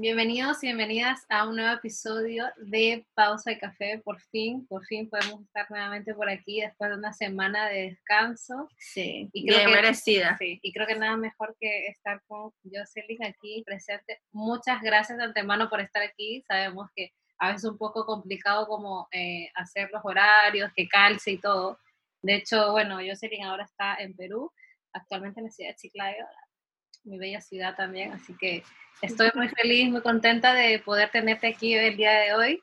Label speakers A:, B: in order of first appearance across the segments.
A: Bienvenidos y bienvenidas a un nuevo episodio de Pausa de Café. Por fin, por fin podemos estar nuevamente por aquí después de una semana de descanso.
B: Sí,
A: Y creo
B: bien
A: que-
B: merecida.
A: Sí, y creo que nada mejor que estar con Jocelyn aquí presente. Muchas gracias de antemano por estar aquí. Sabemos que a veces es un poco complicado como eh, hacer los horarios, que calce y todo. De hecho, bueno, Jocelyn ahora está en Perú, actualmente en la ciudad de Chiclayo, mi bella ciudad también, así que estoy muy feliz, muy contenta de poder tenerte aquí el día de hoy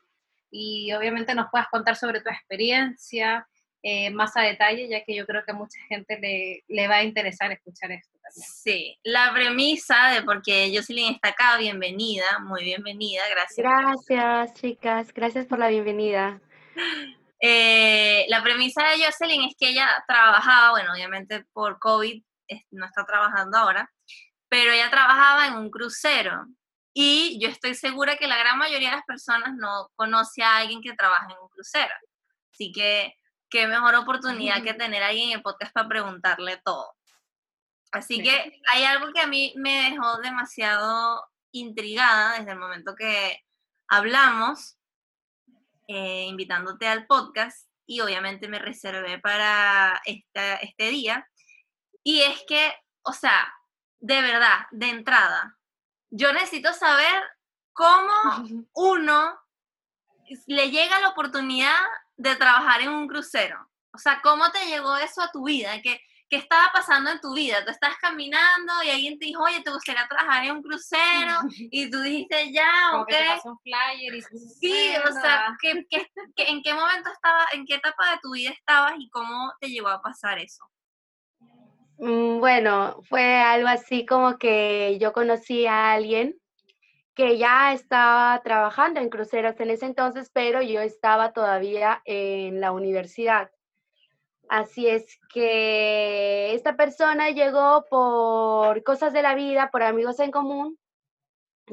A: y obviamente nos puedas contar sobre tu experiencia eh, más a detalle, ya que yo creo que a mucha gente le, le va a interesar escuchar esto también.
B: Sí, la premisa de por qué Jocelyn está acá, bienvenida, muy bienvenida, gracias.
C: Gracias, chicas. Gracias por la bienvenida.
B: Eh, la premisa de Jocelyn es que ella trabajaba, bueno, obviamente por COVID es- no está trabajando ahora, pero ella trabajaba en un crucero y yo estoy segura que la gran mayoría de las personas no conoce a alguien que trabaja en un crucero. Así que qué mejor oportunidad que tener a alguien en el podcast para preguntarle todo. Así
A: Sí.
B: que hay algo que a mí me dejó demasiado intrigada desde el momento que hablamos eh, invitándote al podcast y obviamente me reservé para esta, este día. Y es que, o sea, de verdad, de entrada, yo necesito saber cómo uno le llega la oportunidad de trabajar en un crucero. O sea, ¿cómo te llegó eso a tu vida? ¿Qué, qué estaba pasando en tu vida? Tú estás caminando y alguien te dijo, oye, ¿te gustaría trabajar en un crucero? Y tú dijiste, ya,
A: Como
B: ok.
A: que te un flyer y
B: Sí, o sea, ¿qué, qué, en qué momento estabas, en qué etapa de tu vida estabas y cómo te llegó a pasar eso?
C: Mm, Bueno, fue algo así como que yo conocí a alguien que ya estaba trabajando en cruceros en ese entonces, pero yo estaba todavía en la universidad. Así es que esta persona llegó por cosas de la vida, por amigos en común,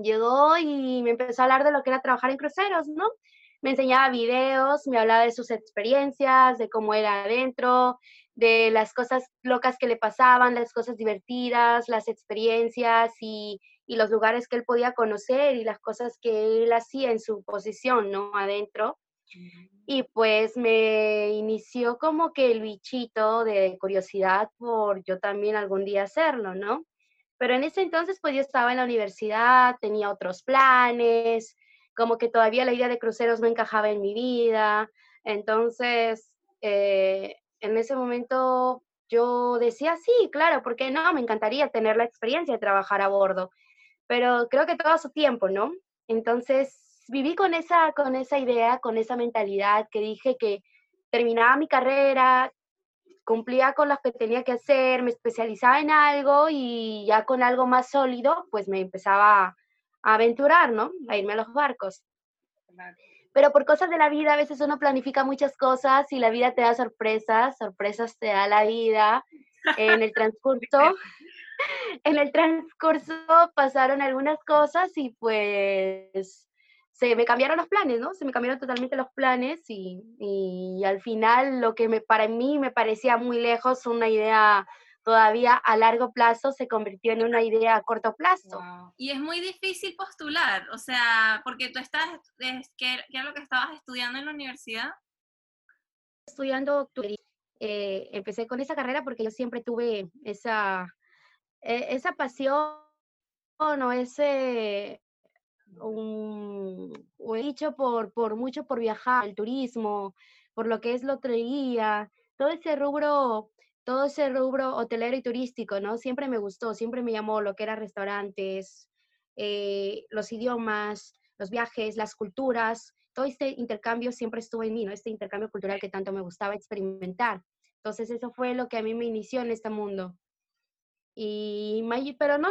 C: llegó y me empezó a hablar de lo que era trabajar en cruceros, ¿no? Me enseñaba videos, me hablaba de sus experiencias, de cómo era adentro, de las cosas locas que le pasaban, las cosas divertidas, las experiencias y, y los lugares que él podía conocer y las cosas que él hacía en su posición, ¿no? Adentro. Y pues me inició como que el bichito de curiosidad por yo también algún día hacerlo, ¿no? Pero en ese entonces pues yo estaba en la universidad, tenía otros planes, como que todavía la idea de cruceros no encajaba en mi vida. Entonces, eh, en ese momento yo decía, sí, claro, ¿por qué no? Me encantaría tener la experiencia de trabajar a bordo, pero creo que todo su tiempo, ¿no? Entonces, viví con esa, con esa idea, con esa mentalidad que dije que terminaba mi carrera, cumplía con lo que tenía que hacer, me especializaba en algo y ya con algo más sólido, pues me empezaba a aventurar, ¿no? A irme a los barcos. Pero por cosas de la vida, a veces uno planifica muchas cosas y la vida te da sorpresas, sorpresas te da la vida. En el transcurso, en el transcurso pasaron algunas cosas y pues se me cambiaron los planes, ¿no? Se me cambiaron totalmente los planes y, y al final lo que me, para mí me parecía muy lejos, una idea todavía a largo plazo, se convirtió en una idea a corto plazo.
A: Wow.
B: Y es muy difícil postular, o sea, porque tú estás, es, ¿qué, qué era lo que estabas estudiando en la universidad?
C: estudiando. Eh, empecé con esa carrera porque yo siempre tuve esa, eh, esa pasión o ese un, o he dicho por, por mucho por viajar, el turismo, por lo que es lotería, todo ese rubro, todo ese rubro hotelero y turístico, ¿no? Siempre me gustó, siempre me llamó lo que era restaurantes, eh, los idiomas, los viajes, las culturas, todo este intercambio siempre estuvo en mí, ¿no? Este intercambio cultural que tanto me gustaba experimentar. Entonces eso fue lo que a mí me inició en este mundo. Y, pero no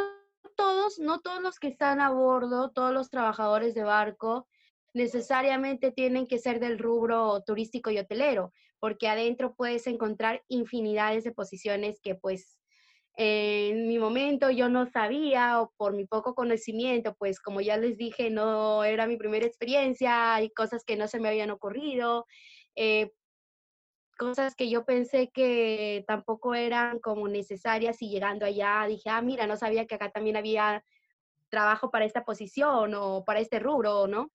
C: todos, no todos los que están a bordo, todos los trabajadores de barco, necesariamente tienen que ser del rubro turístico y hotelero, porque adentro puedes encontrar infinidades de posiciones que pues en mi momento yo no sabía o por mi poco conocimiento, pues como ya les dije, no era mi primera experiencia, hay cosas que no se me habían ocurrido, eh, cosas que yo pensé que tampoco eran como necesarias y llegando allá dije, ah, mira, no sabía que acá también había trabajo para esta posición o para este rubro, ¿no?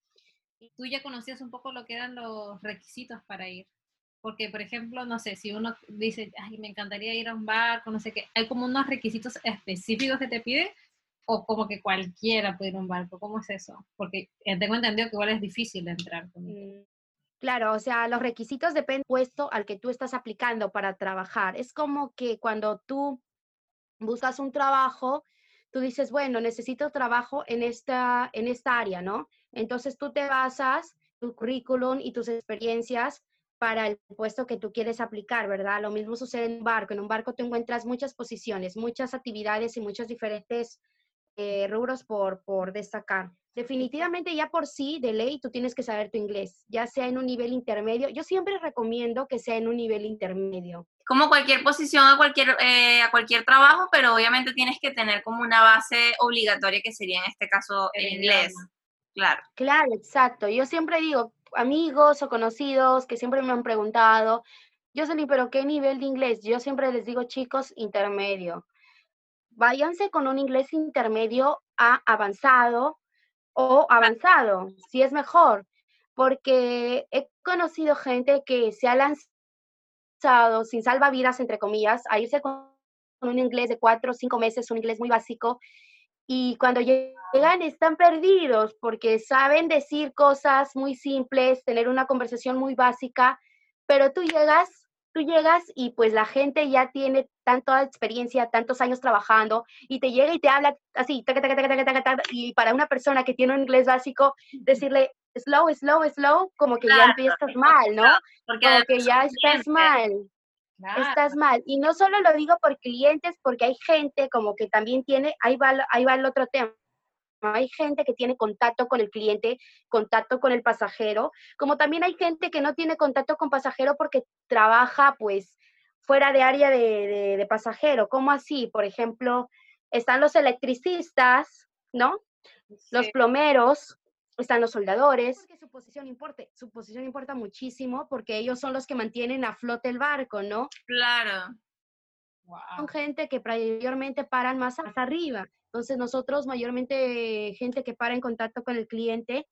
A: Tú ya conocías un poco lo que eran los requisitos para ir. Porque, por ejemplo, no sé, si uno dice, ay, me encantaría ir a un barco, no sé qué, ¿hay como unos requisitos específicos que te piden? ¿O como que cualquiera puede ir a un barco? ¿Cómo es eso? Porque eh, tengo entendido que igual es difícil entrar. Mm,
C: claro, o sea, los requisitos dependen del puesto al que tú estás aplicando para trabajar. Es como que cuando tú buscas un trabajo, tú dices, bueno, necesito trabajo en esta, en esta área, ¿no? Entonces tú te basas tu currículum y tus experiencias para el puesto que tú quieres aplicar, ¿verdad? Lo mismo sucede en un barco. En un barco te encuentras muchas posiciones, muchas actividades y muchos diferentes eh, rubros por, por destacar. Definitivamente ya por sí, de ley, tú tienes que saber tu inglés, ya sea en un nivel intermedio. Yo siempre recomiendo que sea en un nivel intermedio.
B: Como cualquier posición a cualquier, eh, a cualquier trabajo, pero obviamente tienes que tener como una base obligatoria que sería en este caso el, inglés. Claro.
C: Claro, exacto. Yo siempre digo, amigos o conocidos que siempre me han preguntado, yo Jocelyn, pero ¿qué nivel de inglés? Yo siempre les digo, chicos, intermedio. Váyanse con un inglés intermedio a avanzado o avanzado, si es mejor, porque he conocido gente que se ha lanzado sin salvavidas, entre comillas, a irse con un inglés de cuatro o cinco meses, un inglés muy básico, y cuando llegan están perdidos porque saben decir cosas muy simples, tener una conversación muy básica, pero tú llegas, tú llegas y pues la gente ya tiene tanta experiencia, tantos años trabajando y te llega y te habla así, y para una persona que tiene un inglés básico, decirle slow, slow, slow, como que ya empiezas mal, ¿no? Porque que ya estás mal. Estás mal. Y no solo lo digo por clientes, porque hay gente como que también tiene, ahí va, ahí va el otro tema. Hay gente que tiene contacto con el cliente, contacto con el pasajero, como también hay gente que no tiene contacto con pasajero porque trabaja pues fuera de área de, de pasajero. ¿Cómo así? Por ejemplo, están los electricistas, ¿no? Los plomeros, están los soldadores. Que su posición importe, su posición importa muchísimo porque ellos son los que mantienen a flote el barco, ¿no?
B: Claro.
C: Son gente que mayormente paran más, arriba. Entonces nosotros mayormente gente que para en contacto con el cliente,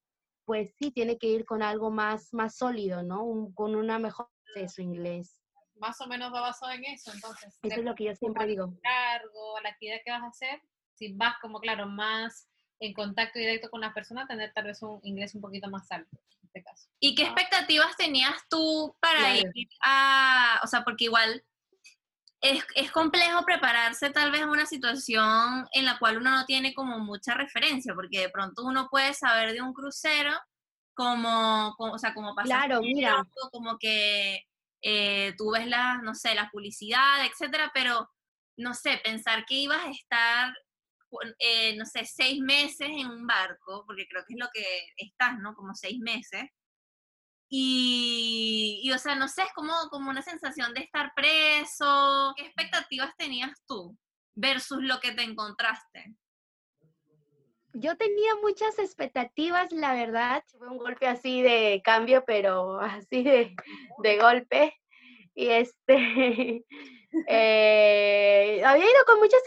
C: pues sí tiene que ir con algo más, más sólido, ¿no? con una mejor de su inglés.
A: Más o menos va basado en eso, entonces.
C: Eso es lo que yo siempre digo.
A: Cargo, la actividad que vas a hacer, si vas como, claro, más en contacto directo con la persona, tener tal vez un inglés un poquito más alto en este caso.
B: ¿Y qué expectativas tenías tú para ir a, o sea, porque igual es, es, complejo prepararse tal vez a una situación en la cual uno no tiene como mucha referencia, porque de pronto uno puede saber de un crucero como, o sea, como
C: pasar claro, mira.
B: como que eh, tú ves las, no sé, la publicidad, etcétera, pero no sé, pensar que ibas a estar eh, no sé, seis meses en un barco, porque creo que es lo que estás, ¿no? Como seis meses. Y, y, o sea, no sé, es como, como una sensación de estar preso. ¿Qué expectativas tenías tú versus lo que te encontraste?
C: Yo tenía muchas expectativas, la verdad. Fue un golpe así de cambio, pero así de, de golpe. Y este, eh, había ido con muchas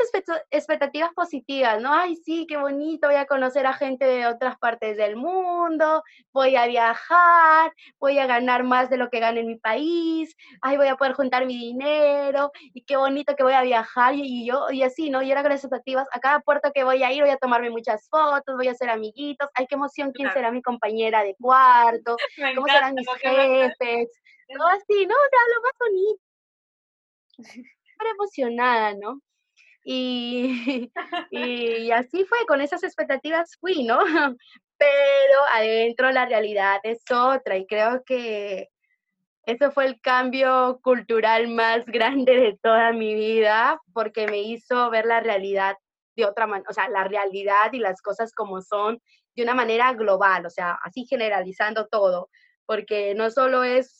C: expectativas positivas, ¿no? Ay, sí, qué bonito, voy a conocer a gente de otras partes del mundo, voy a viajar, voy a ganar más de lo que gano en mi país, ay, voy a poder juntar mi dinero, y qué bonito que voy a viajar, y, yo, y así, ¿no? Y era con expectativas, a cada puerto que voy a ir voy a tomarme muchas fotos, voy a hacer amiguitos, ay, qué emoción, quién será mi compañera de cuarto, cómo serán mis jefes, todo así, ¿no? O sea, lo más bonito emocionada, ¿no? Y, y, así fue, con esas expectativas fui, ¿no? Pero adentro la realidad es otra y creo que eso fue el cambio cultural más grande de toda mi vida porque me hizo ver la realidad de otra manera, o sea, la realidad y las cosas como son de una manera global, o sea, así generalizando todo, porque no solo es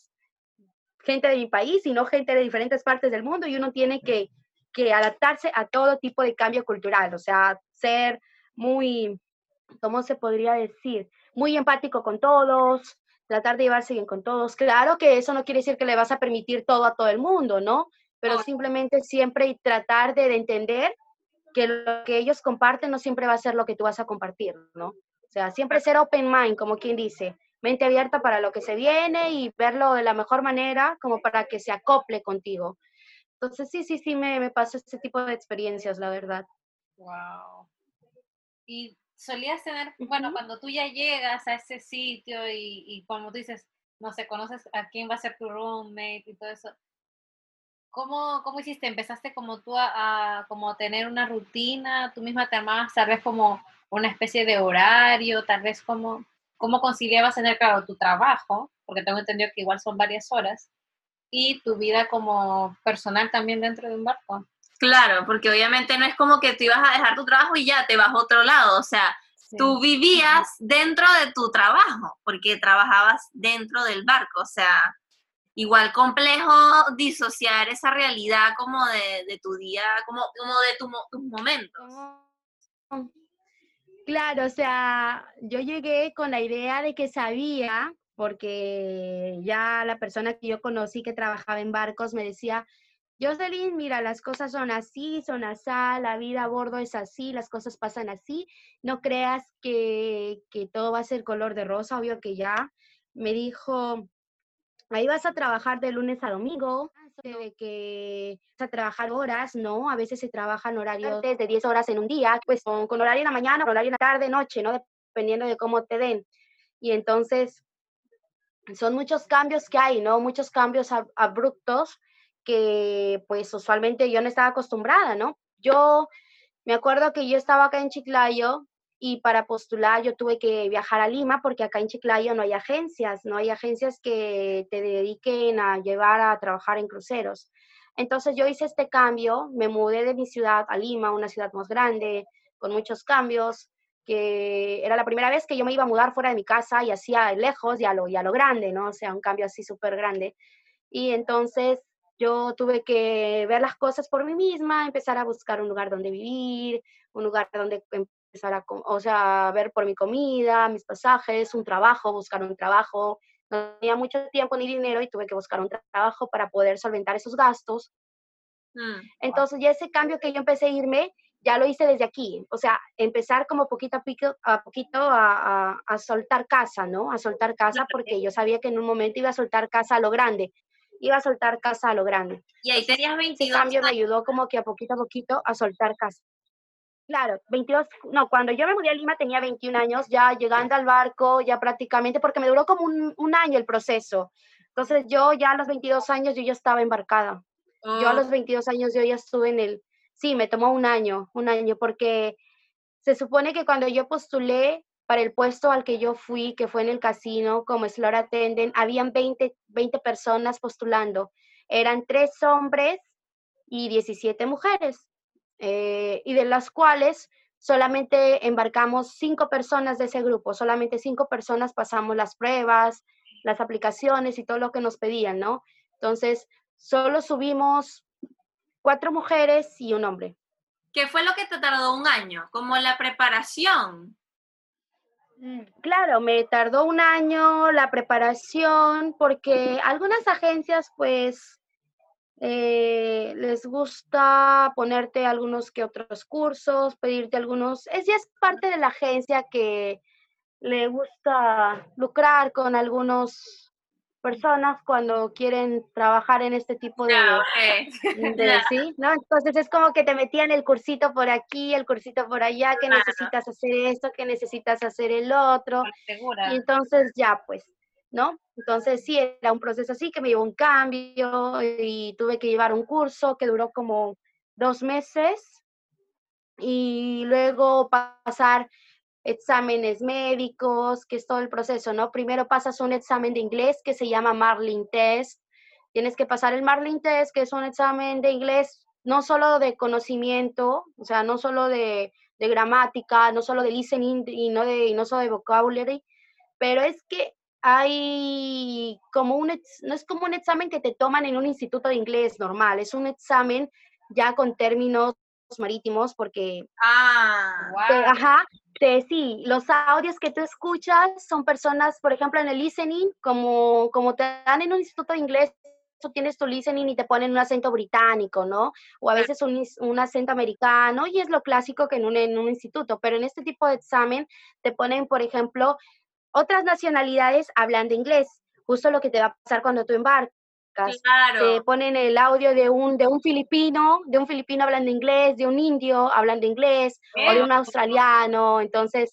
C: gente de mi país, sino gente de diferentes partes del mundo y uno tiene que, que adaptarse a todo tipo de cambio cultural, o sea, ser muy, ¿cómo se podría decir? Muy empático con todos, tratar de llevarse bien con todos. Claro que eso no quiere decir que le vas a permitir todo a todo el mundo, ¿no? Pero simplemente siempre tratar de, de entender que lo que ellos comparten no siempre va a ser lo que tú vas a compartir, ¿no? O sea, siempre ser open mind, como quien dice, mente abierta para lo que se viene y verlo de la mejor manera, como para que se acople contigo. Entonces, sí, sí, sí, me, me pasó ese tipo de experiencias, la verdad.
A: Wow. Y solías tener, bueno, cuando tú ya llegas a ese sitio y, y como tú dices, no sé, conoces a quién va a ser tu roommate y todo eso, ¿cómo, cómo hiciste? ¿Empezaste como tú a, como tener una rutina? ¿Tú misma te armabas tal vez como una especie de horario? Tal vez como, ¿cómo conciliabas tener, claro, tu trabajo? Porque tengo entendido que igual son varias horas. Y tu vida como personal también dentro de un barco.
B: Claro, porque obviamente no es como que tú ibas a dejar tu trabajo y ya te vas a otro lado, o sea, tú vivías dentro de tu trabajo, porque trabajabas dentro del barco, o sea, igual complejo disociar esa realidad como de, tu día, como, como de tu, tus momentos.
C: Claro, o sea, yo llegué con la idea de que sabía, porque ya la persona que yo conocí que trabajaba en barcos me decía, Jocelyn, mira, las cosas son así, son así, la vida a bordo es así, las cosas pasan así. No creas que, que todo va a ser color de rosa, obvio que ya. Me dijo, ahí vas a trabajar de lunes a domingo, de que a trabajar horas, ¿no? A veces se trabajan horarios de 10 horas en un día, pues con, con horario en la mañana, con horario en la tarde, noche, ¿no? Dependiendo de cómo te den. Y entonces, son muchos cambios que hay, ¿no? Muchos cambios abruptos que pues usualmente yo no estaba acostumbrada, ¿no? Yo me acuerdo que yo estaba acá en Chiclayo y para postular yo tuve que viajar a Lima porque acá en Chiclayo no hay agencias, no hay agencias que te dediquen a llevar a trabajar en cruceros. Entonces yo hice este cambio, me mudé de mi ciudad a Lima, una ciudad más grande, con muchos cambios, que era la primera vez que yo me iba a mudar fuera de mi casa y hacía lejos y a lo, y lo grande, ¿no? O sea, un cambio así súper grande. Y entonces yo tuve que ver las cosas por mí misma, empezar a buscar un lugar donde vivir, un lugar donde empezar a, o sea, ver por mi comida, mis pasajes, un trabajo, buscar un trabajo. No tenía mucho tiempo ni dinero y tuve que buscar un trabajo para poder solventar esos gastos. Mm, Entonces, ya ese cambio que yo empecé a irme, ya lo hice desde aquí. O sea, empezar como poquito a, poquito a, poquito a, a, a soltar casa, ¿no? A soltar casa porque yo sabía que en un momento iba a soltar casa a lo grande iba a soltar casa a lo grande.
B: Y ahí tenías 22
C: Ese cambio me ayudó como que a poquito a poquito a soltar casa. Claro, 22, no, cuando yo me mudé a Lima tenía 21 años, ya llegando al barco, ya prácticamente, porque me duró como un, un año el proceso. Entonces yo ya a los 22 años yo ya estaba embarcada. Yo a oh. los 22 años yo ya estuve en el, sí, me tomó un año, un año, porque se supone que cuando yo postulé, para el puesto al que yo fui, que fue en el casino como slot attendant, habían 20, 20 personas postulando. Eran tres hombres y 17 mujeres, eh, y de las cuales solamente embarcamos cinco personas de ese grupo, solamente cinco personas pasamos las pruebas, las aplicaciones y todo lo que nos pedían, ¿no? Entonces, solo subimos cuatro mujeres y un hombre.
B: ¿Qué fue lo que te tardó un año? Como la preparación.
C: Mm, claro, me tardó un año la preparación porque algunas agencias pues eh, les gusta ponerte algunos que otros cursos, pedirte algunos, es ya es parte de la agencia que le gusta lucrar con algunos personas cuando quieren trabajar en este tipo de,
B: ah,
C: ¿sí? ¿no? Entonces es como que te metían el cursito por aquí, el cursito por allá, que necesitas hacer esto, que necesitas hacer el otro. Y entonces ya, pues, ¿no? Entonces sí, era un proceso así que me llevó un cambio y tuve que llevar un curso que duró como dos meses y luego pasar exámenes médicos, que es todo el proceso, ¿no? Primero pasas un examen de inglés que se llama Marlin Test. Tienes que pasar el Marlin Test, que es un examen de inglés no solo de conocimiento, o sea, no solo de, de gramática, no solo de listening y no, de, y no solo de vocabulary, pero es que hay como un, no es como un examen que te toman en un instituto de inglés normal, es un examen ya con términos marítimos porque
B: ah,
C: ajá, sí, los audios que tú escuchas son personas, por ejemplo, en el listening, como, como te dan en un instituto de inglés, tienes tu listening y te ponen un acento británico, ¿no? O a veces un, un acento americano y es lo clásico que en un, en un instituto, pero en este tipo de examen te ponen, por ejemplo, otras nacionalidades hablando inglés, justo lo que te va a pasar cuando tú embarcas.
B: Claro.
C: Te ponen el audio de un, de un filipino, de un filipino hablando inglés, de un indio hablando inglés, o de un australiano, entonces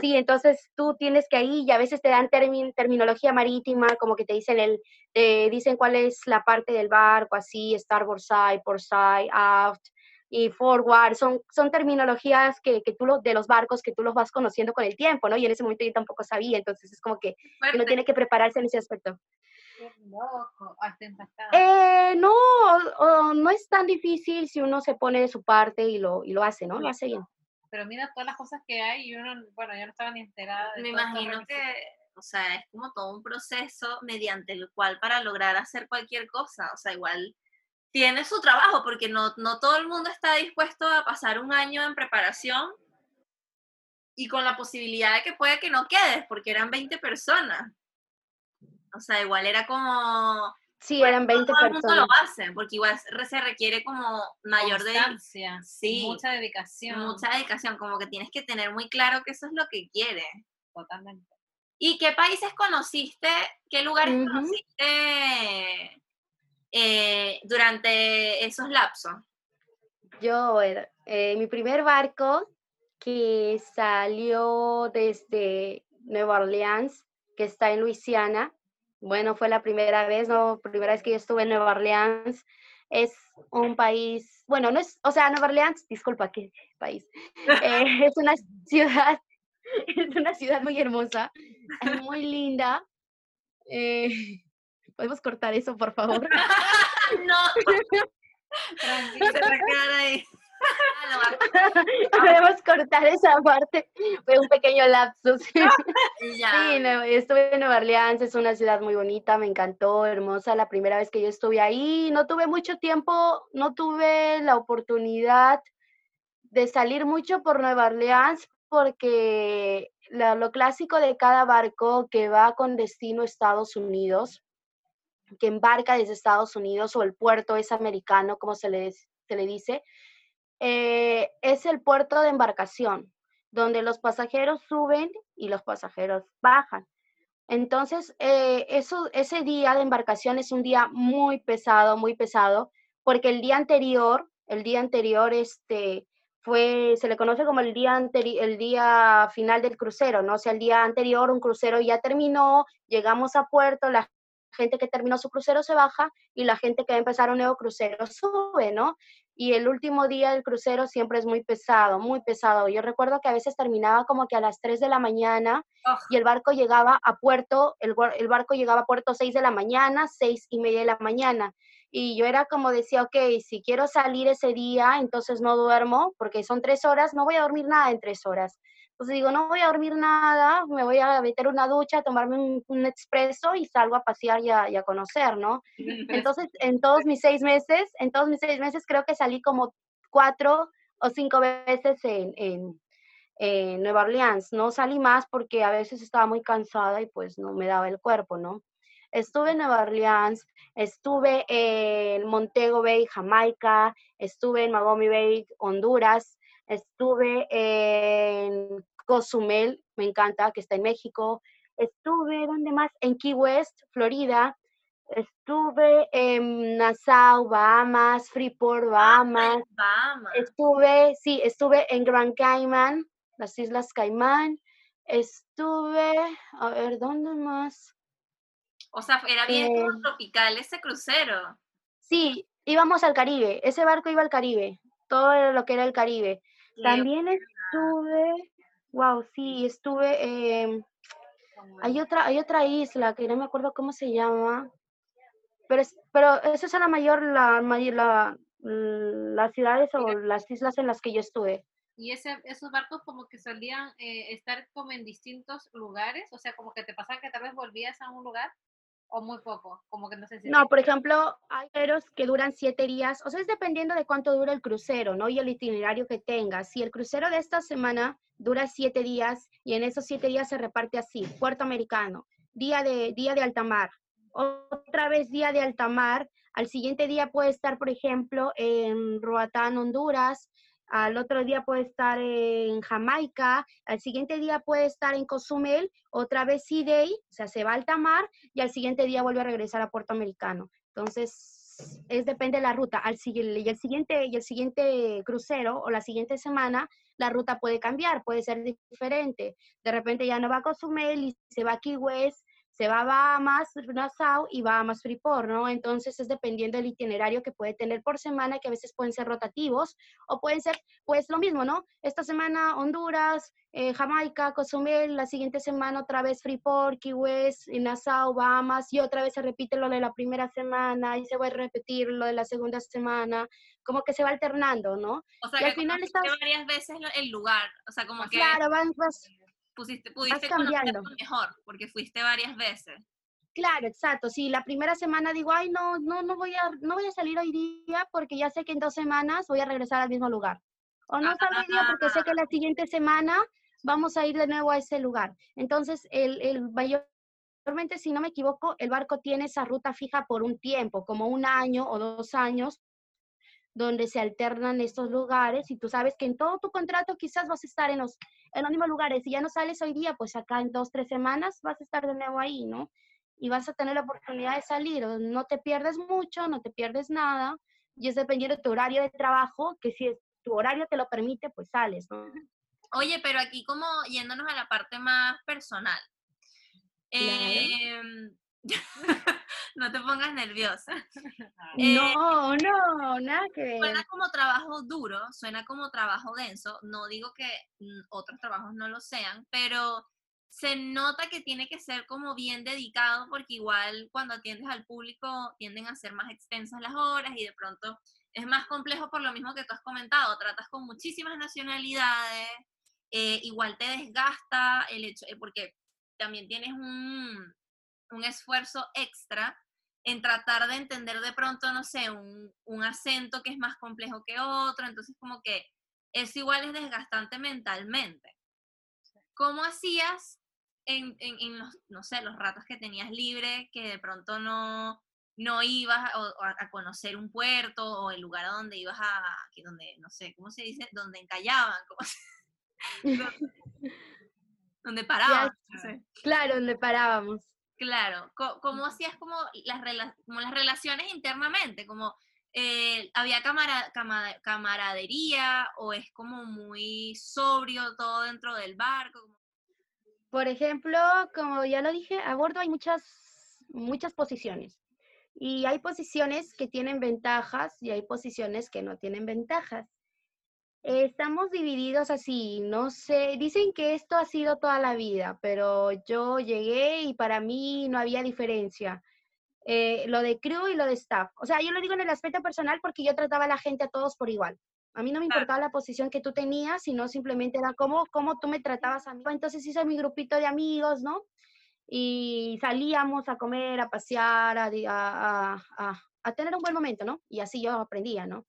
C: Sí, entonces tú tienes que ahí y a veces te dan terminología marítima, como que te dicen el, te dicen cuál es la parte del barco, así, starboard side, port side, aft y forward, son, son terminologías que, que tú los, de los barcos que tú los vas conociendo con el tiempo, ¿no? Y en ese momento yo tampoco sabía, entonces es como que uno tiene que prepararse en ese aspecto.
A: Qué loco, hasta.
C: Eh, no, o- no es tan difícil si uno se pone de su parte y lo, y lo hace, ¿no? Lo hace bien.
A: Pero mira todas las cosas que hay y uno, bueno, yo no estaba ni enterada. de
B: Me imagino que, o sea, es como todo un proceso mediante el cual para lograr hacer cualquier cosa, o sea, igual tiene su trabajo, porque no, no todo el mundo está dispuesto a pasar un año en preparación y con la posibilidad de que puede que no quedes, porque eran 20 personas. O sea, igual era como...
C: Sí, eran 20
B: todo el mundo
C: personas.
B: lo hace, porque igual se requiere como mayor de
A: Constancia,
B: sí,
A: mucha dedicación.
B: mucha dedicación, como que tienes que tener muy claro que eso es lo que quieres.
A: Totalmente.
B: ¿Y qué países conociste? ¿Qué lugares conociste eh, durante esos lapsos?
C: Yo, era- eh, mi primer barco que salió desde Nueva Orleans, que está en Luisiana, bueno, fue la primera vez, no, primera vez que yo estuve en Nueva Orleans, es un país, bueno, no es, o sea, Nueva Orleans, disculpa, ¿qué país? Eh, es una ciudad, es una ciudad muy hermosa, muy linda. eh, ¿Podemos cortar eso, por favor?
B: no,
A: Tranquila.
B: se va a quedar ahí. Ah, lo va a-
C: Podemos cortar esa parte. Fue un pequeño lapsus. Sí, estuve en Nueva Orleans, es una ciudad muy bonita, me encantó, hermosa. La primera vez que yo estuve ahí, no tuve mucho tiempo, no tuve la oportunidad de salir mucho por Nueva Orleans porque la- lo clásico de cada barco que va con destino a Estados Unidos, que embarca desde Estados Unidos o el puerto es americano, como se le, se le dice, eh, es el puerto de embarcación, donde los pasajeros suben y los pasajeros bajan. Entonces, eh, eso, ese día de embarcación es un día muy pesado, muy pesado, porque el día anterior, el día anterior, este, fue, se le conoce como el día, el día final del crucero, ¿no? O sea, el día anterior un crucero ya terminó, llegamos a puerto, la gente que terminó su crucero se baja y la gente que va a empezar un nuevo crucero sube, ¿no? Y el último día del crucero siempre es muy pesado, muy pesado. Yo recuerdo que a veces terminaba como que a las 3 de la mañana
B: Ugh.
C: y el barco llegaba a puerto, el, el barco llegaba a puerto 6 de la mañana, seis y media de la mañana. Y yo era como decía, ok, si quiero salir ese día, entonces no duermo, porque son tres horas, no voy a dormir nada en tres horas. Entonces digo, no voy a dormir nada, me voy a meter una ducha, tomarme un, un expreso y salgo a pasear y a, y a conocer, ¿no? Entonces, en todos mis seis meses, en todos mis seis meses creo que salí como cuatro o cinco veces en, en, en Nueva Orleans. No salí más porque a veces estaba muy cansada y pues no me daba el cuerpo, ¿no? Estuve en Nueva Orleans, estuve en Montego Bay, Jamaica, estuve en Magomi Bay, Honduras, estuve en Cozumel, me encanta, que está en México, estuve, ¿dónde más? En Key West, Florida, estuve en Nassau, Bahamas, Freeport, Bahamas,
B: Bahamas.
C: estuve, sí, estuve en Grand Cayman, las Islas Caimán, estuve, a ver, ¿dónde más?
B: O sea, era bien
C: Eh,
B: tropical ese crucero.
C: Sí, íbamos al Caribe, ese barco iba al Caribe, todo lo que era el Caribe. También estuve, wow, sí, estuve, em, hay otra, hay otra isla que no me acuerdo cómo se llama, pero, es- pero esa es la mayor, la, la, las ciudades o las islas en las que yo estuve.
A: Y ese, esos barcos como que solían eh, estar como en distintos lugares, o sea, como que te pasaba que tal vez volvías a un lugar o muy poco, como que no sé si...
C: No, por ejemplo, hay cruceros que duran siete días, o sea, es dependiendo de cuánto dura el crucero, ¿no? Y el itinerario que tenga. Si el crucero de esta semana dura siete días y en esos siete días se reparte así, puerto americano, día de, día de alta mar, otra vez día de alta mar, al siguiente día puede estar, por ejemplo, en Roatán, Honduras, al otro día puede estar en Jamaica, al siguiente día puede estar en Cozumel, otra vez C-Day, o sea, se va a alta mar y al siguiente día vuelve a regresar a Puerto Americano. Entonces, es depende de la ruta. Al y el siguiente y el siguiente crucero o la siguiente semana, la ruta puede cambiar, puede ser diferente. De repente ya no va a Cozumel y se va a Key West se va a Bahamas, Nassau y Bahamas Freeport, ¿no? Entonces es dependiendo del itinerario que puede tener por semana, que a veces pueden ser rotativos o pueden ser, pues lo mismo, ¿no? Esta semana Honduras, eh, Jamaica, Cozumel, la siguiente semana otra vez Freeport, Key West, Nassau, Bahamas y otra vez se repite lo de la primera semana y se va a repetir lo de la segunda semana, como que se va alternando, ¿no?
B: O sea,
C: y
B: al final estás... varias veces el lugar, o sea, como que...
C: Claro, van,
B: pusiste, pudiste cambiarlo mejor, porque fuiste varias veces.
C: Claro, exacto. Si la primera semana digo, ay, no, no, no voy a, no voy a salir hoy día porque ya sé que en dos semanas voy a regresar al mismo lugar. O no salgo hoy día porque sé que la siguiente semana vamos a ir de nuevo a ese lugar. Entonces, el, el mayormente, si no me equivoco, el barco tiene esa ruta fija por un tiempo, como un año o dos años, donde se alternan estos lugares y tú sabes que en todo tu contrato quizás vas a estar en los, en los mismos lugares. Si ya no sales hoy día, pues acá en dos, tres semanas vas a estar de nuevo ahí, ¿no? Y vas a tener la oportunidad de salir. No te pierdes mucho, no te pierdes nada. Y es dependiendo de tu horario de trabajo, que si tu horario te lo permite, pues sales, ¿no?
B: Oye, pero aquí como yéndonos a la parte más personal. Eh, no te pongas nerviosa.
C: Eh, no, no, nada que ver.
B: Suena como trabajo duro, suena como trabajo denso. No digo que mm, otros trabajos no lo sean, pero se nota que tiene que ser como bien dedicado porque igual cuando atiendes al público tienden a ser más extensas las horas y de pronto es más complejo por lo mismo que tú has comentado. Tratas con muchísimas nacionalidades, eh, igual te desgasta el hecho, eh, porque también tienes un, un esfuerzo extra en tratar de entender de pronto, no sé, un, acento que es más complejo que otro, entonces como que es igual es desgastante mentalmente. ¿Cómo hacías en, los, no sé, los ratos que tenías libre, que de pronto no, no ibas a, conocer un puerto o el lugar a donde ibas a, donde, no sé, ¿cómo se dice? Donde encallaban, donde, paraban.
C: Claro, donde parábamos.
B: Claro, ¿cómo hacías como las, como las relaciones internamente? Como eh, había camaradería o es como muy sobrio todo dentro del barco.
C: Por ejemplo, como ya lo dije, a bordo hay muchas, muchas posiciones. Y hay posiciones que tienen ventajas y hay posiciones que no tienen ventajas. Estamos divididos así, no sé, dicen que esto ha sido toda la vida, pero yo llegué y para mí no había diferencia. Eh, lo de crew y lo de staff. O sea, yo lo digo en el aspecto personal porque yo trataba a la gente a todos por igual. A mí no me importaba la posición que tú tenías, sino simplemente era cómo, cómo tú me tratabas a mí. Entonces hice mi grupito de amigos, ¿no? Y salíamos a comer, a pasear, a, a, a, a tener un buen momento, ¿no? Y así yo aprendía, ¿no?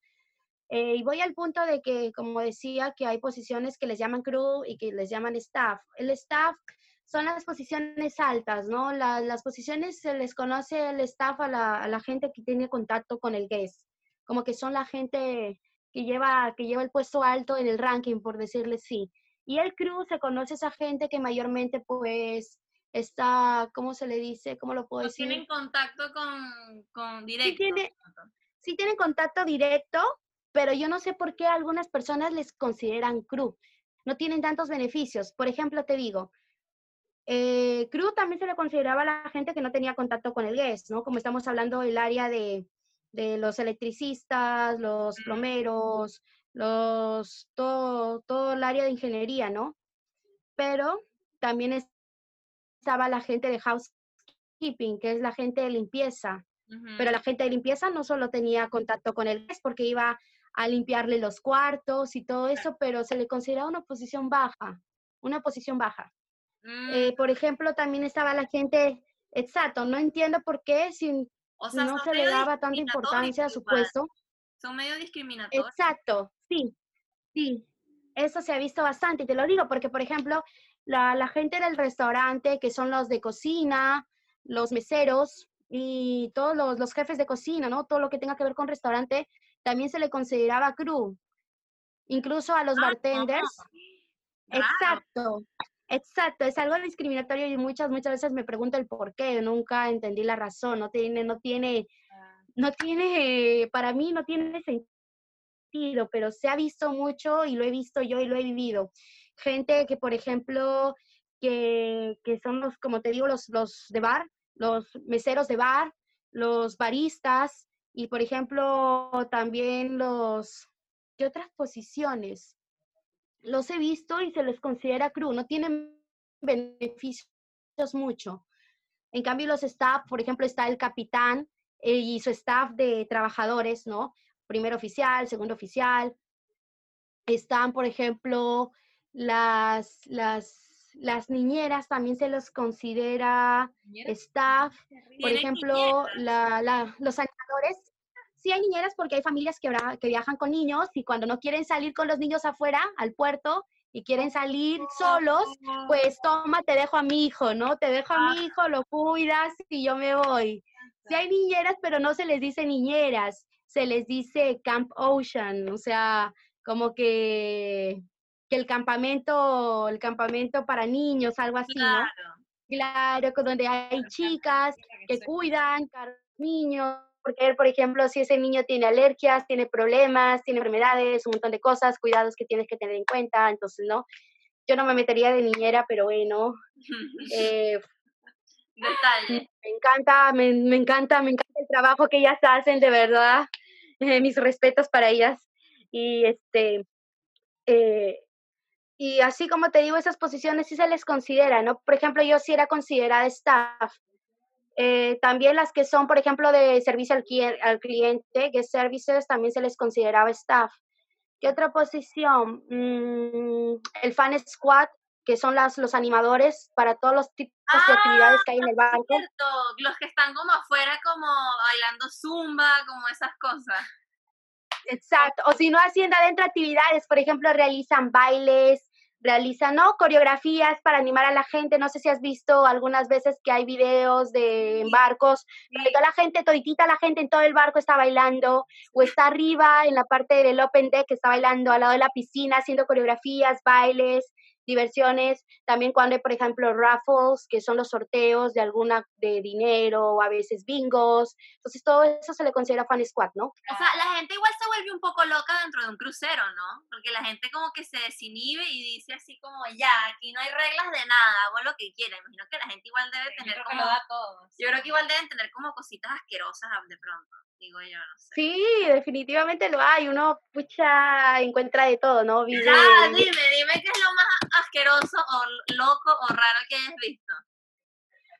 C: Eh, y voy al punto de que, como decía, que hay posiciones que les llaman crew y que les llaman staff. El staff son las posiciones altas, ¿no? las posiciones se les conoce el staff a la, a la, gente que tiene contacto con el guest, como que son la gente que lleva, que lleva el puesto alto en el ranking, por decirle sí. Y el crew se conoce a esa gente que mayormente pues está, ¿cómo se le dice? ¿Cómo lo puedo decir?
B: Tienen contacto con, con directo.
C: Sí, tiene, sí tienen contacto directo, pero yo no sé por qué algunas personas les consideran crew. No tienen tantos beneficios. Por ejemplo, te digo, eh, crew también se le consideraba a la gente que no tenía contacto con el guest, ¿no? Como estamos hablando del área de, los electricistas, los plomeros, los, todo, todo el área de ingeniería, ¿no? Pero también estaba la gente de housekeeping, que es la gente de limpieza. Pero la gente de limpieza no solo tenía contacto con el guest porque iba a limpiarle los cuartos y todo eso, pero se le consideraba una posición baja, una posición baja. Eh, mm. por ejemplo, también estaba la gente, exacto, no entiendo por qué si no se le daba tanta importancia a su puesto.
B: Son medio discriminatorios.
C: Exacto, sí, sí, eso se ha visto bastante, y te lo digo porque, por ejemplo, la, la gente del restaurante, que son los de cocina, los meseros, y todos los, los jefes de cocina, ¿no? Todo lo que tenga que ver con restaurante, también se le consideraba crew. Incluso a los
B: Ah,
C: bartenders. Exacto, exacto, es algo discriminatorio y muchas, muchas veces me pregunto el por qué, nunca entendí la razón, no tiene, no tiene,
A: Ah,
C: no tiene, para mí no tiene sentido, pero se ha visto mucho y lo he visto yo y lo he vivido. Gente que, por ejemplo, que, que son los, como te digo, los, los de bar, los meseros de bar, los baristas y, por ejemplo, también los, ¿qué otras posiciones? Los he visto y se les considera crew, no tienen beneficios mucho. En cambio, los staff, por ejemplo, está el capitán eh, y su staff de trabajadores, ¿no? Primer oficial, segundo oficial. Están, por ejemplo, las, las, las niñeras, también se los considera
A: niñeras,
C: staff. Por
B: ¿Tienen
C: ejemplo, la, la- los animadores. Sí hay niñeras porque hay familias que, viajan con niños y cuando no quieren salir con los niños afuera, al puerto, y quieren salir solos, pues toma, te dejo a mi hijo, ¿no? Te dejo a mi hijo, lo cuidas y yo me voy. Sí hay niñeras, pero no se les dice niñeras, se les dice Camp Ocean, o sea, como que, que el campamento, el campamento para niños, algo así, ¿no?
B: Claro.
C: Claro, donde hay chicas que cuidan niños, porque, por ejemplo, si ese niño tiene alergias, tiene problemas, tiene enfermedades, un montón de cosas, cuidados que tienes que tener en cuenta, entonces, ¿no? Yo no me metería de niñera, pero bueno, eh,
B: Detalle.
C: me encanta, me, me encanta, me encanta el trabajo que ellas hacen, de verdad, eh, mis respetos para ellas, y este, eh, y así como te digo, esas posiciones sí se les considera, ¿no? Por ejemplo, yo sí era considerada staff, eh, también las que son, por ejemplo, de servicio al, al cliente, guest services, también se les consideraba staff. ¿Qué otra posición? Mm, el fan squad, que son las, los animadores para todos los tipos de actividades que hay en el banco.
B: Cierto, los que están como afuera, como bailando zumba, como esas cosas.
C: Exacto. O si no, haciendo adentro actividades, por ejemplo, realizan bailes, realizan, ¿no? Coreografías para animar a la gente. No sé si has visto algunas veces que hay videos de barcos, donde toda la gente, toditita la gente en todo el barco está bailando, o está arriba en la parte del open deck, que está bailando al lado de la piscina, haciendo coreografías, bailes, diversiones. También cuando hay, por ejemplo, raffles, que son los sorteos de alguna de dinero, o a veces bingos. Entonces, todo eso se le considera fan squad, ¿no?
B: O sea, la gente igual se vuelve un poco loca dentro de un crucero, ¿no? Porque la gente como que se desinhibe y dice así como, ya, aquí no hay reglas de nada, hago lo que quiera. Imagino que la gente igual debe tener
A: creo que
B: como...
A: lo da todo.
B: Yo creo que igual deben tener como cositas asquerosas de pronto, digo yo, no sé.
C: Sí, definitivamente lo hay. Uno, pucha, encuentra de todo, ¿no? Vive,
B: Ya, dime, dime qué es lo más asqueroso o loco o raro que hayas visto.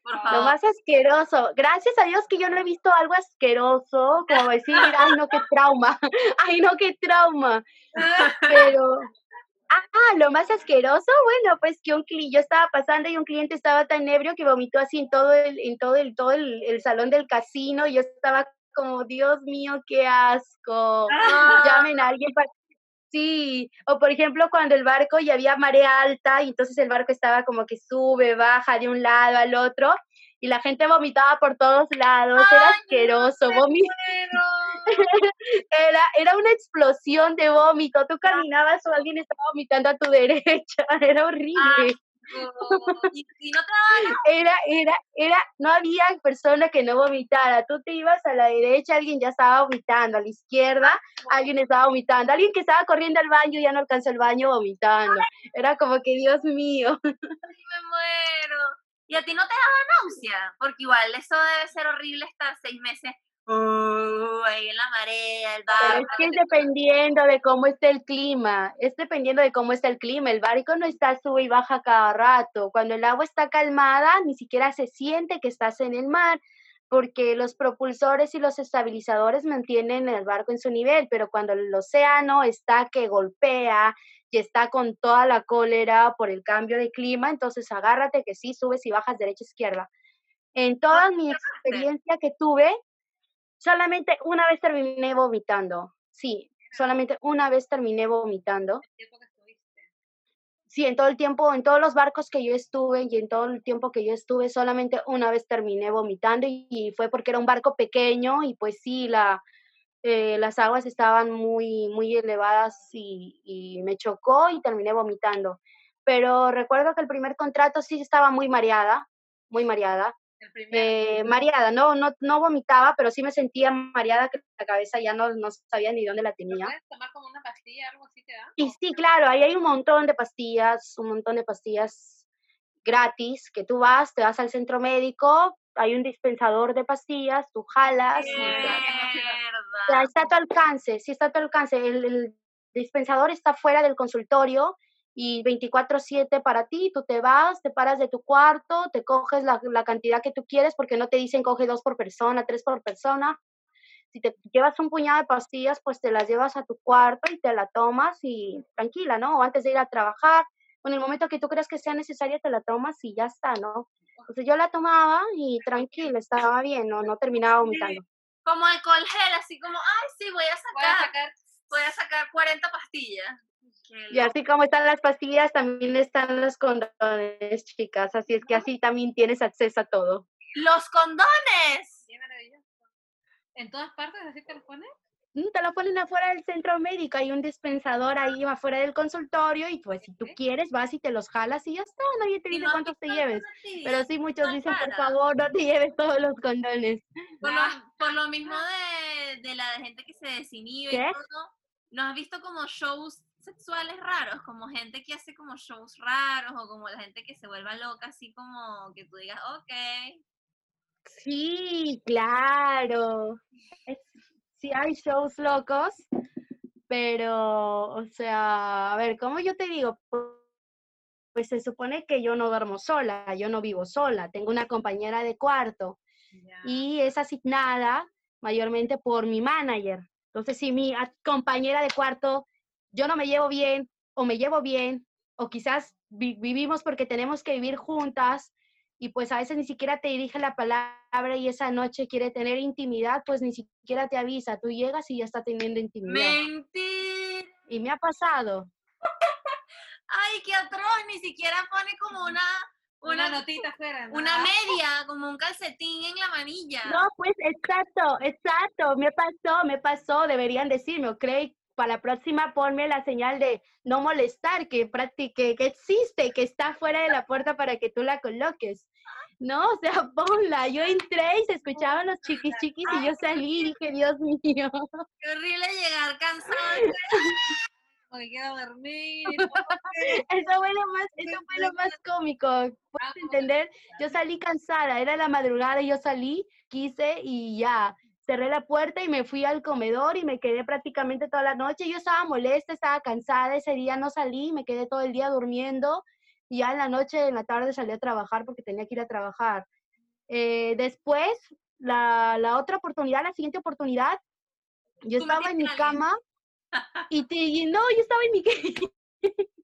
B: Por favor.
C: Lo más asqueroso. Gracias a Dios que yo no he visto algo asqueroso, como decir, ay, no, qué trauma. Ay, no, qué trauma. Pero, ah, lo más asqueroso, bueno, pues que un cliente, yo estaba pasando y un cliente estaba tan ebrio que vomitó así en todo el, en todo el, todo el, el salón del casino. Y yo estaba como, Dios mío, qué asco. Llamen a alguien para... Sí, o por ejemplo cuando el barco ya había marea alta y entonces el barco estaba como que sube, baja de un lado al otro y la gente vomitaba por todos lados, era asqueroso, vomi- era, era una explosión de vómito, tú caminabas o alguien estaba vomitando a tu derecha, era horrible,
B: Y, y no trabajan.
C: era, era, era, no había persona que no vomitara, tú te ibas a la derecha, alguien ya estaba vomitando, a la izquierda, alguien estaba vomitando, alguien que estaba corriendo al baño ya no alcanzó el baño vomitando, era como que Dios mío.
B: me muero. Y a ti no te daba náusea, porque igual eso debe ser horrible estar seis meses uh, ahí en la marea, el
C: Pero
B: barco.
C: es que es dependiendo de cómo esté el clima, es dependiendo de cómo está el clima. El barco no está sube y baja cada rato. Cuando el agua está calmada, ni siquiera se siente que estás en el mar, porque los propulsores y los estabilizadores mantienen el barco en su nivel, pero cuando el océano está que golpea y está con toda la cólera por el cambio de clima, entonces agárrate que sí, subes y bajas derecha izquierda. En toda mi experiencia que tuve, solamente una vez terminé vomitando. Sí, solamente una vez terminé vomitando.
A: El tiempo que estuviste.
C: sí, en todo el tiempo, en todos los barcos que yo estuve y en todo el tiempo que yo estuve, solamente una vez terminé vomitando y, fue porque era un barco pequeño y pues sí, la, eh, las aguas estaban muy, muy elevadas y, y me chocó y terminé vomitando. Pero recuerdo que el primer contrato sí estaba muy mareada, muy mareada. Eh, mareada, no, no, no vomitaba, pero sí me sentía mareada que la cabeza ya no, no sabía ni dónde la tenía.
A: ¿Puedes tomar como una pastilla, algo así te da?
C: Y sí, claro, ahí hay un montón de pastillas, un montón de pastillas gratis, que tú vas, te vas al centro médico, hay un dispensador de pastillas, tú jalas, y está a tu alcance, sí está a tu alcance, el, el dispensador está fuera del consultorio y 24/7 para ti, tú te vas, te paras de tu cuarto, te coges la, la, cantidad que tú quieres porque no te dicen coge dos por persona, tres por persona. Si te llevas un puñado de pastillas, pues te las llevas a tu cuarto y te la tomas y tranquila, ¿no? O antes de ir a trabajar, en el momento que tú creas que sea necesaria, te la tomas y ya está, ¿no? Entonces yo la tomaba y tranquila, estaba bien, no, no terminaba vomitando.
B: Como alcohol gel, así como, ay, sí, voy a sacar, voy a sacar, voy a sacar 40 pastillas.
C: Y así como están las pastillas, también están los condones, chicas. Así es que así también tienes acceso a todo.
B: ¡Los condones!
A: ¿En todas partes así te los ponen?
C: Mm, te lo ponen afuera del centro médico, hay un dispensador ahí afuera del consultorio y pues si tú quieres vas y te los jalas y ya está, nadie te dice cuántos te lleves. Pero sí muchos dicen, por favor, no te lleves todos los condones.
B: Por lo, por lo mismo de, de, la gente que se desinhibe y todo, ¿no has visto como shows sexuales raros, como gente que hace como shows raros o como la gente que se vuelva loca, así como que tú digas, ok.
C: Sí, claro. sí hay shows locos, pero, o sea, a ver, ¿cómo yo te digo? Pues se supone que yo no duermo sola, yo no vivo sola, tengo una compañera de cuarto y es asignada mayormente por mi manager. Entonces, si mi compañera de cuarto yo no me llevo bien o me llevo bien o quizás vivimos porque tenemos que vivir juntas y pues a veces ni siquiera te dirige la palabra y esa noche quiere tener intimidad, pues ni siquiera te avisa, tú llegas y ya está teniendo intimidad.
B: Mentir.
C: Y me ha pasado.
B: Ay, qué atroz, ni siquiera pone como una
A: una, notita afuera.
B: Una media, como un calcetín en la manilla.
C: No, pues exacto, exacto, me pasó, me pasó, deberían decirme, ok, para la próxima ponme la señal de no molestar, que, que, que existe, que está fuera de la puerta para que tú la coloques. No, o sea, ponla. Yo entré y se escuchaban los chiquis chiquis y yo salí y dije, Dios mío.
B: Qué horrible llegar cansado.
A: Me quiero dormir.
C: eso fue lo más, eso fue lo más cómico. ¿Puedes entender? Yo salí cansada, era la madrugada y yo salí, quise y ya cerré la puerta y me fui al comedor y me quedé prácticamente toda la noche. Yo estaba molesta, estaba cansada, ese día no salí, me quedé todo el día durmiendo y ya en la noche, en la tarde salí a trabajar porque tenía que ir a trabajar. Eh, después, la, la, otra oportunidad, la siguiente oportunidad, yo estaba en mi cama y, te, no, yo estaba en mi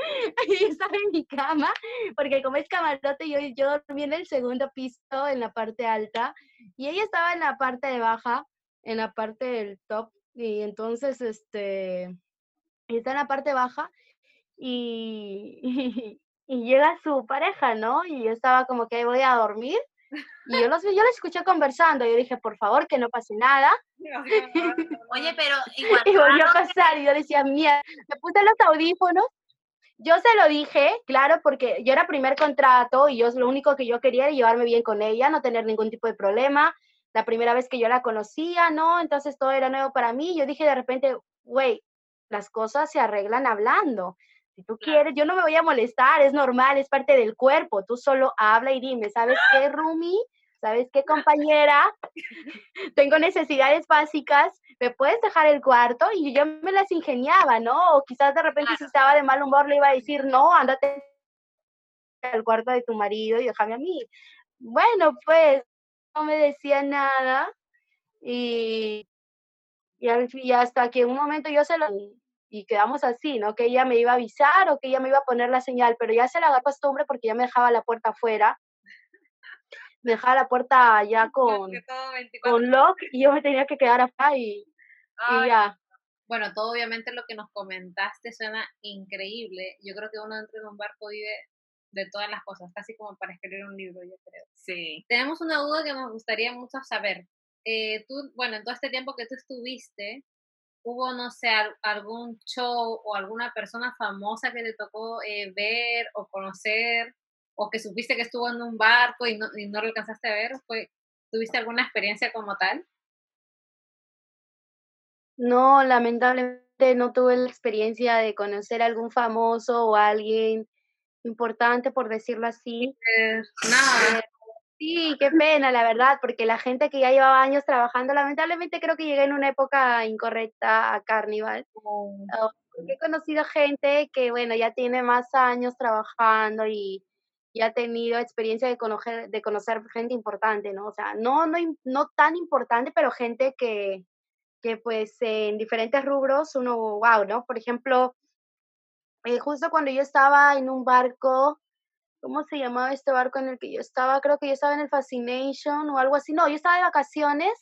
C: yo estaba en mi cama, porque como es camarote, yo, yo dormí en el segundo piso, en la parte alta, y ella estaba en la parte de baja, en la parte del top, y entonces, este, está en la parte baja, y, y, llega su pareja, ¿no? Y yo estaba como que voy a dormir, y yo los, yo los escuché conversando, y yo dije, por favor, que no pase nada.
B: Oye, pero igual.
C: Y volvió a pasar, y yo decía, mía, me puse los audífonos, yo se lo dije, claro, porque yo era primer contrato y yo lo único que yo quería era llevarme bien con ella, no tener ningún tipo de problema. La primera vez que yo la conocía, ¿no? Entonces todo era nuevo para mí. Yo dije de repente, güey, las cosas se arreglan hablando. Si tú quieres, yo no me voy a molestar, es normal, es parte del cuerpo. Tú solo habla y dime, ¿sabes qué, Rumi? ¿sabes qué, compañera? Tengo necesidades básicas, ¿me puedes dejar el cuarto? Y yo me las ingeniaba, ¿no? O quizás de repente si estaba de mal humor le iba a decir, no, ándate al cuarto de tu marido y déjame a mí. Bueno, pues no me decía nada y, y, hasta que en un momento yo se lo y quedamos así, ¿no? Que ella me iba a avisar o que ella me iba a poner la señal, pero ya se la da costumbre porque ya me dejaba la puerta afuera dejaba la puerta ya con, con lock y yo me tenía que quedar acá y, y ya.
A: bueno, todo obviamente lo que nos comentaste suena increíble. Yo creo que uno dentro de un barco vive de todas las cosas, casi como para escribir un libro, yo creo.
B: Sí.
A: Tenemos una duda que nos gustaría mucho saber. Eh, tú, bueno, en todo este tiempo que tú estuviste, ¿hubo, no sé, algún show o alguna persona famosa que te tocó eh, ver o conocer? ¿O que supiste que estuvo en un barco y no, y no lo alcanzaste a ver? ¿Fue, ¿Tuviste alguna experiencia como tal?
C: No, lamentablemente no tuve la experiencia de conocer a algún famoso o alguien importante, por decirlo así.
A: Eh, nada.
C: Eh, sí, qué pena, la verdad, porque la gente que ya llevaba años trabajando, lamentablemente creo que llegué en una época incorrecta a Carnival.
A: Oh.
C: Oh, he conocido gente que, bueno, ya tiene más años trabajando y, y ha tenido experiencia de conocer, de conocer gente importante, ¿no? O sea, no, no, no tan importante, pero gente que, que pues en diferentes rubros uno, wow, ¿no? Por ejemplo, eh, justo cuando yo estaba en un barco, ¿cómo se llamaba este barco en el que yo estaba? Creo que yo estaba en el Fascination o algo así. No, yo estaba de vacaciones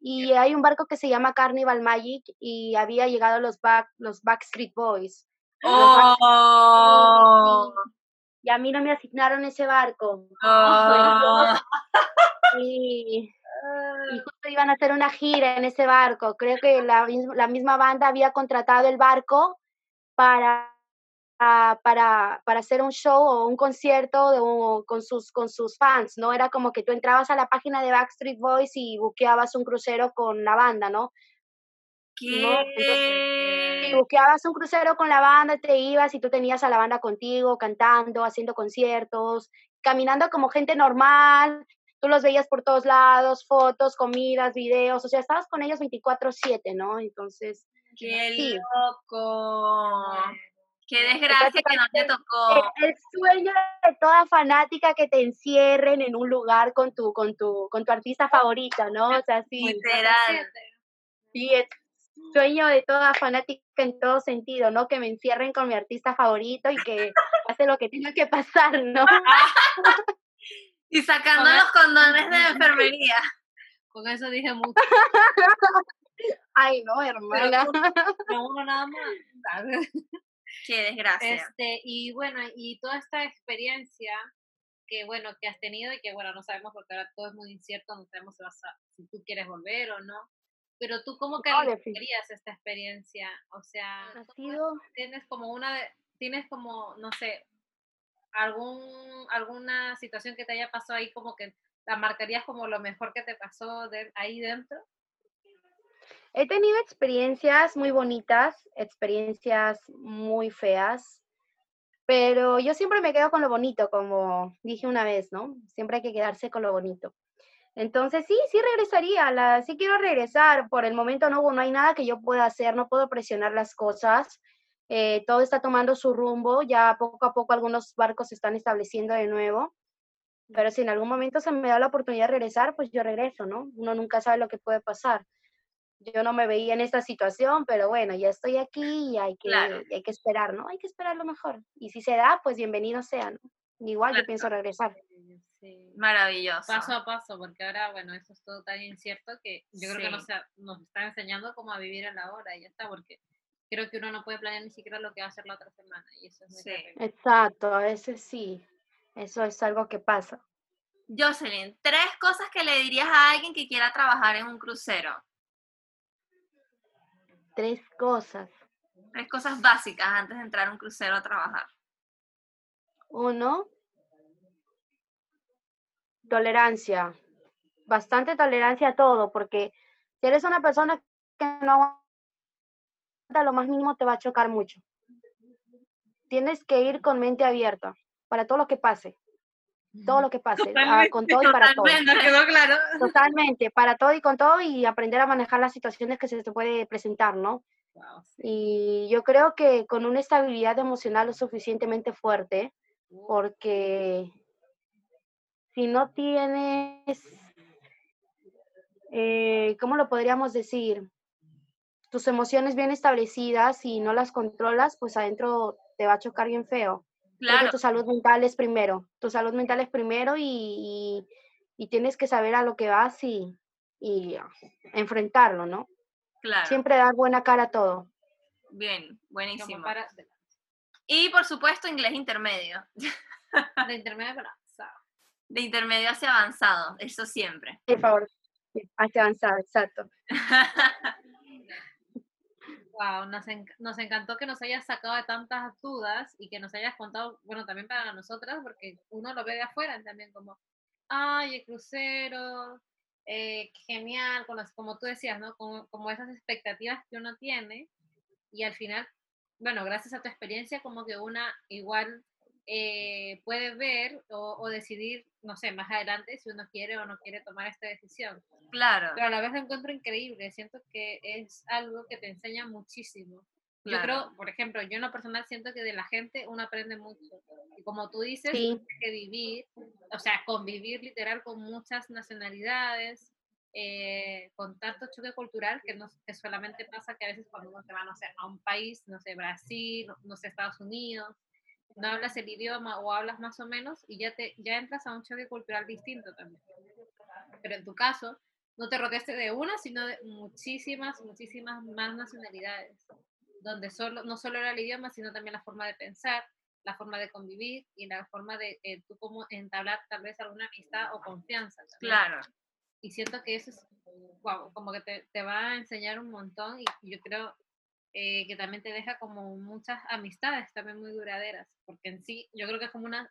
C: y hay un barco que se llama Carnival Magic y había llegado los, back, los Backstreet Boys.
B: ¡Oh!
C: Y a mí no me asignaron ese barco.
B: Oh.
C: Y, y justo iban a hacer una gira en ese barco. Creo que la, la misma banda había contratado el barco para, ah, para, para hacer un show o un concierto de con, sus, con sus fans, ¿no? Era como que tú entrabas a la página de Backstreet Boys y buqueabas un crucero con la banda, ¿no?
B: ¿Qué?
C: si buqueabas un crucero con la banda, te ibas y tú tenías a la banda contigo, cantando, haciendo conciertos, caminando como gente normal, tú los veías por todos lados, fotos, comidas, videos, o sea, estabas con ellos 24/7, ¿no? Entonces...
B: ¡Qué
C: sí.
B: loco! ¡Qué desgracia que no te tocó!
C: El, el, sueño de toda fanática que te encierren en un lugar con tu, con tu, con tu artista favorita, ¿no? O sea, sí.
B: Literal.
C: Sí, es sueño de toda fanática en todo sentido, ¿no? Que me encierren con mi artista favorito y que pase lo que tenga que pasar, ¿no?
B: y sacando los condones de enfermería.
A: Con eso dije mucho.
C: Ay, no, hermana.
A: Pero uno nada más.
B: Qué desgracia.
A: Este, y bueno, y toda esta experiencia que bueno, que has tenido y que bueno, no sabemos porque ahora todo es muy incierto, no sabemos si, vas a, si tú quieres volver o no. Pero tú, ¿cómo calificarías esta experiencia? O sea,
C: ha sido...
A: tienes como una, de, tienes como, no sé, algún, alguna situación que te haya pasado ahí como que la marcarías como lo mejor que te pasó de, ahí dentro?
C: He tenido experiencias muy bonitas, experiencias muy feas, pero yo siempre me quedo con lo bonito, como dije una vez, ¿no? Siempre hay que quedarse con lo bonito. Entonces sí, sí regresaría, la, sí quiero regresar. Por el momento no, no hay nada que yo pueda hacer, no puedo presionar las cosas. Eh, todo está tomando su rumbo, ya poco a poco algunos barcos se están estableciendo de nuevo. Pero si en algún momento se me da la oportunidad de regresar, pues yo regreso, ¿no? Uno nunca sabe lo que puede pasar. Yo no me veía en esta situación, pero bueno, ya estoy aquí y hay que,
B: Claro.
C: hay que esperar, ¿no? Hay que esperar lo mejor. Y si se da, pues bienvenido sea, ¿no? Igual yo pienso regresar.
A: Sí.
B: Maravilloso.
A: Paso a paso, porque ahora, bueno, eso es todo tan incierto que yo creo que
B: Sí.
A: nos, nos está enseñando cómo a vivir en la hora y ya está, porque creo que uno no puede planear ni siquiera lo que va a hacer la otra semana y eso es muy
B: Sí.
A: terrible.
C: Exacto, a veces sí. Eso es algo que pasa.
B: Jocelyn, tres cosas que le dirías a alguien que quiera trabajar en un crucero.
C: Tres cosas.
B: Tres cosas básicas antes de entrar a un crucero a trabajar.
C: Uno, tolerancia. Bastante tolerancia a todo, porque si eres una persona que no aguanta lo más mínimo, te va a chocar mucho. Tienes que ir con mente abierta para todo lo que pase. Todo lo que pase, ah, con todo y para todo.
B: Totalmente, nos quedó claro.
C: Totalmente, para todo y con todo y aprender a manejar las situaciones que se te puede presentar, ¿no?
A: Wow, sí.
C: Y yo creo que con una estabilidad emocional lo suficientemente fuerte, porque si no tienes, eh, ¿cómo lo podríamos decir? Tus emociones bien establecidas y no las controlas, pues adentro te va a chocar bien feo.
B: Claro,
C: tu salud mental es primero, tu salud mental es primero y, y- y tienes que saber a lo que vas y, y enfrentarlo, ¿no?
B: Claro.
C: Siempre dar buena cara a todo.
B: Bien,
A: Como
B: buenísimo.
A: para,
B: Y por supuesto, inglés intermedio.
A: de intermedio para avanzado.
B: De intermedio hacia avanzado, eso siempre.
C: Por favor. Hacia avanzar, exacto.
A: Wow, nos, enc- nos encantó que nos hayas sacado de tantas dudas y que nos hayas contado, bueno, también para nosotras, porque uno lo ve de afuera también como, ay, el crucero, eh, genial, con las, como tú decías, ¿no? Como, como esas expectativas que uno tiene y al final, bueno, gracias a tu experiencia, como que una igual eh, puede ver o, o decidir, no sé, más adelante si uno quiere o no quiere tomar esta decisión
B: Claro,
A: pero a la vez lo encuentro increíble. Siento que es algo que te enseña muchísimo. Yo creo, por ejemplo, yo en lo personal siento que de la gente uno aprende mucho. Y como tú dices,
C: Sí.
A: que vivir, o sea, convivir literal con muchas nacionalidades, eh, con tanto choque cultural que, no, que solamente pasa que a veces cuando uno se va, no sé, a un país, no sé, Brasil, no sé, Estados Unidos, no hablas el idioma o hablas más o menos y ya, te, ya entras a un choque cultural distinto también. Pero en tu caso, no te rodeaste de una, sino de muchísimas, muchísimas más nacionalidades, donde solo, no solo era el idioma, sino también la forma de pensar, la forma de convivir y la forma de eh, tú como entablar tal vez alguna amistad o confianza. también.
B: claro.
A: Y siento que eso es, guau, como que te, te va a enseñar un montón y yo creo eh, que también te deja como muchas amistades también muy duraderas, porque en sí yo creo que es como una,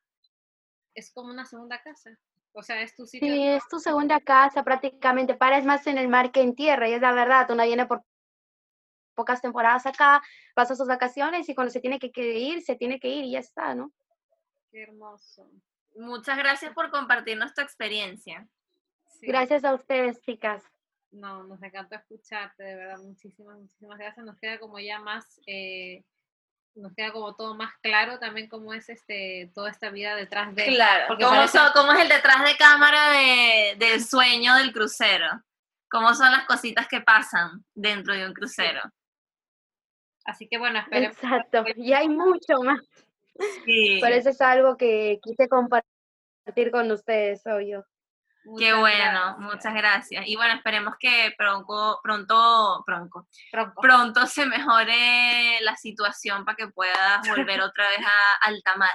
A: es como una segunda casa. O sea, es tu sitio.
C: Sí, es tu segunda casa prácticamente. Pares más en el mar que en tierra, y es la verdad. Uno viene por pocas temporadas acá, pasa sus vacaciones y cuando se tiene que ir, se tiene que ir y ya está, ¿no?
A: Qué hermoso.
B: Muchas gracias por compartirnos tu experiencia.
A: Sí.
C: Gracias a ustedes, chicas.
A: No, nos encantó escucharte, de verdad, muchísimas, muchísimas gracias. Nos queda como ya más, eh, nos queda como todo más claro también cómo es este, toda esta vida detrás de...
B: Claro,
A: porque
B: ¿cómo,
A: parece-
B: son- cómo es el detrás de cámara de- del sueño del crucero? ¿Cómo son las cositas que pasan dentro de un crucero?
A: Así que bueno, esperemos.
C: Exacto. Y hay mucho más.
B: Sí,
C: Por eso es algo que quise compartir con ustedes, obvio.
B: Qué bueno,
A: gracias.
B: muchas gracias. Y bueno, esperemos que pronto, pronto,
A: pronto,
B: Pronto. se mejore la situación para que puedas volver otra vez a alta mar.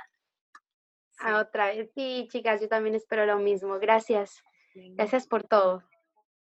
C: A otra vez. Sí, chicas, yo también espero lo mismo. Gracias.
A: Sí.
C: Gracias por todo.